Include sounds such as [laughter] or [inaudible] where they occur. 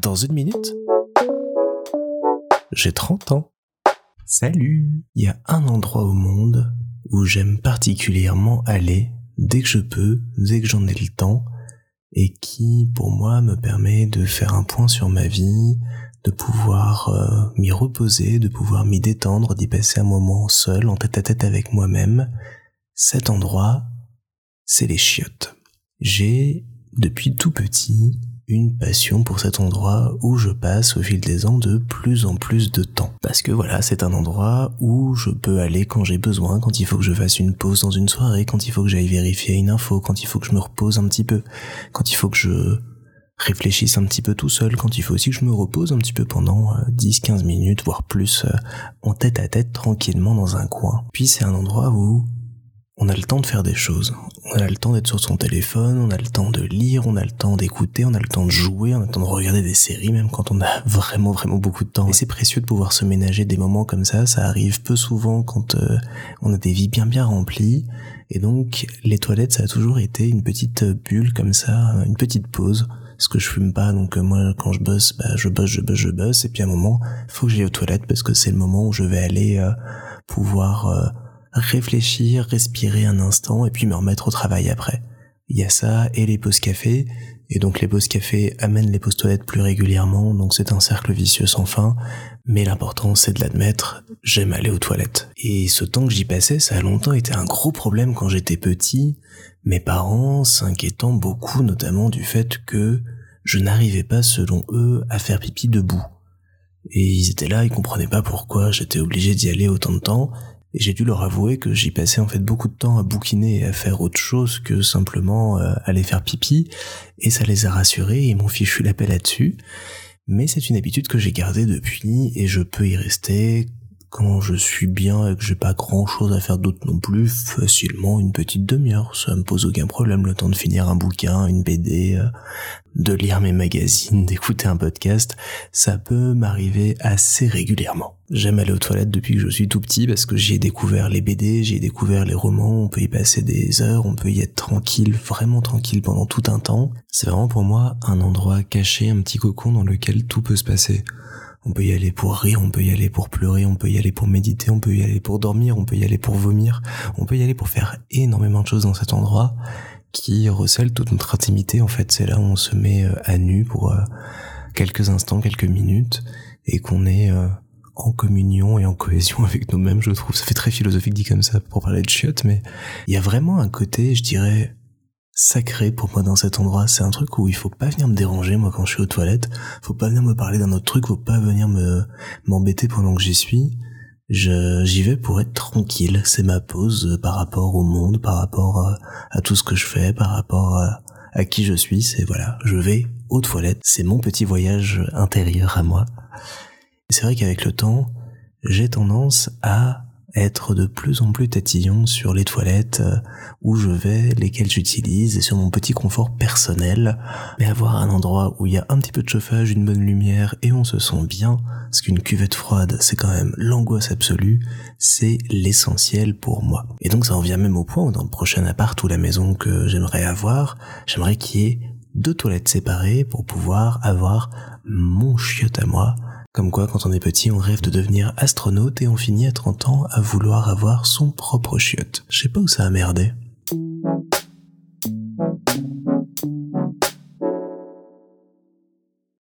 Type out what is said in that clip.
Dans une minute, j'ai 30 ans. Salut Il y a un endroit au monde où j'aime particulièrement aller dès que je peux, dès que j'en ai le temps, et qui, pour moi, me permet de faire un point sur ma vie, de pouvoir euh, m'y reposer, de pouvoir m'y détendre, d'y passer un moment seul, en tête à tête avec moi-même. Cet endroit, c'est les chiottes. J'ai, depuis tout petit, une passion pour cet endroit où je passe au fil des ans de plus en plus de temps. Parce que voilà, c'est un endroit où je peux aller quand j'ai besoin, quand il faut que je fasse une pause dans une soirée, quand il faut que j'aille vérifier une info, quand il faut que je me repose un petit peu, quand il faut que je réfléchisse un petit peu tout seul, quand il faut aussi que je me repose un petit peu pendant 10-15 euh, minutes, voire plus, euh, en tête à tête, tranquillement dans un coin. Puis c'est un endroit où on a le temps de faire des choses. On a le temps d'être sur son téléphone, on a le temps de lire, on a le temps d'écouter, on a le temps de jouer, on a le temps de regarder des séries, même quand on a [laughs] vraiment vraiment beaucoup de temps. Et c'est précieux de pouvoir se ménager des moments comme ça. Ça arrive peu souvent quand euh, on a des vies bien bien remplies. Et donc les toilettes, ça a toujours été une petite bulle comme ça, une petite pause. Parce que je fume pas, donc euh, moi quand je bosse, bah, je bosse, je bosse, je bosse. Et puis à un moment, faut que j'aille aux toilettes parce que c'est le moment où je vais aller euh, pouvoir réfléchir, respirer un instant et puis me remettre au travail après. Il y a ça et les pauses café, et donc les pauses café amènent les pauses toilettes plus régulièrement, donc c'est un cercle vicieux sans fin, mais l'important c'est de l'admettre, j'aime aller aux toilettes. Et ce temps que j'y passais, ça a longtemps été un gros problème quand j'étais petit, mes parents s'inquiétant beaucoup notamment du fait que je n'arrivais pas selon eux à faire pipi debout. Et ils étaient là, ils comprenaient pas pourquoi j'étais obligé d'y aller autant de temps, et j'ai dû leur avouer que j'y passais en fait beaucoup de temps à bouquiner et à faire autre chose que simplement euh, aller faire pipi, et ça les a rassurés et m'ont fichu la paix là-dessus. Mais c'est une habitude que j'ai gardée depuis et je peux y rester quand je suis bien et que j'ai pas grand chose à faire d'autre non plus, facilement une petite demi-heure. Ça me pose aucun problème le temps de finir un bouquin, une BD, euh, de lire mes magazines, [laughs] d'écouter un podcast. Ça peut m'arriver assez régulièrement. J'aime aller aux toilettes depuis que je suis tout petit parce que j'y ai découvert les BD, j'y ai découvert les romans, on peut y passer des heures, on peut y être tranquille, vraiment tranquille pendant tout un temps. C'est vraiment pour moi un endroit caché, un petit cocon dans lequel tout peut se passer. On peut y aller pour rire, on peut y aller pour pleurer, on peut y aller pour méditer, on peut y aller pour dormir, on peut y aller pour vomir, on peut y aller pour faire énormément de choses dans cet endroit qui recèle toute notre intimité. En fait, c'est là où on se met euh, à nu pour euh, quelques instants, quelques minutes, et qu'on est euh, en communion et en cohésion [laughs] avec nous-mêmes, je trouve. Ça fait très philosophique dit comme ça pour parler de chiottes, mais il y a vraiment un côté, je dirais, sacré pour moi dans cet endroit. C'est un truc où il faut pas venir me déranger moi quand je suis aux toilettes. Faut pas venir me parler d'un autre truc. Faut pas venir me m'embêter pendant que j'y suis. Je j'y vais pour être tranquille. C'est ma pause par rapport au monde, par rapport à, tout ce que je fais, par rapport à, à qui je suis. C'est voilà, je vais aux toilettes. C'est mon petit voyage intérieur à moi. C'est vrai qu'avec le temps, j'ai tendance à être de plus en plus tatillon sur les toilettes euh, où je vais, lesquelles j'utilise, et sur mon petit confort personnel, mais avoir un endroit où il y a un petit peu de chauffage, une bonne lumière, et on se sent bien, parce qu'une cuvette froide, c'est quand même l'angoisse absolue, c'est l'essentiel pour moi. Et donc ça en vient même au point où dans le prochain appart ou la maison que j'aimerais avoir, j'aimerais qu'il y ait deux toilettes séparées pour pouvoir avoir mon chiotte à moi, comme quoi, quand on est petit, on rêve de devenir astronaute et on finit à 30 ans à vouloir avoir son propre chiotte. Je sais pas où ça a merdé.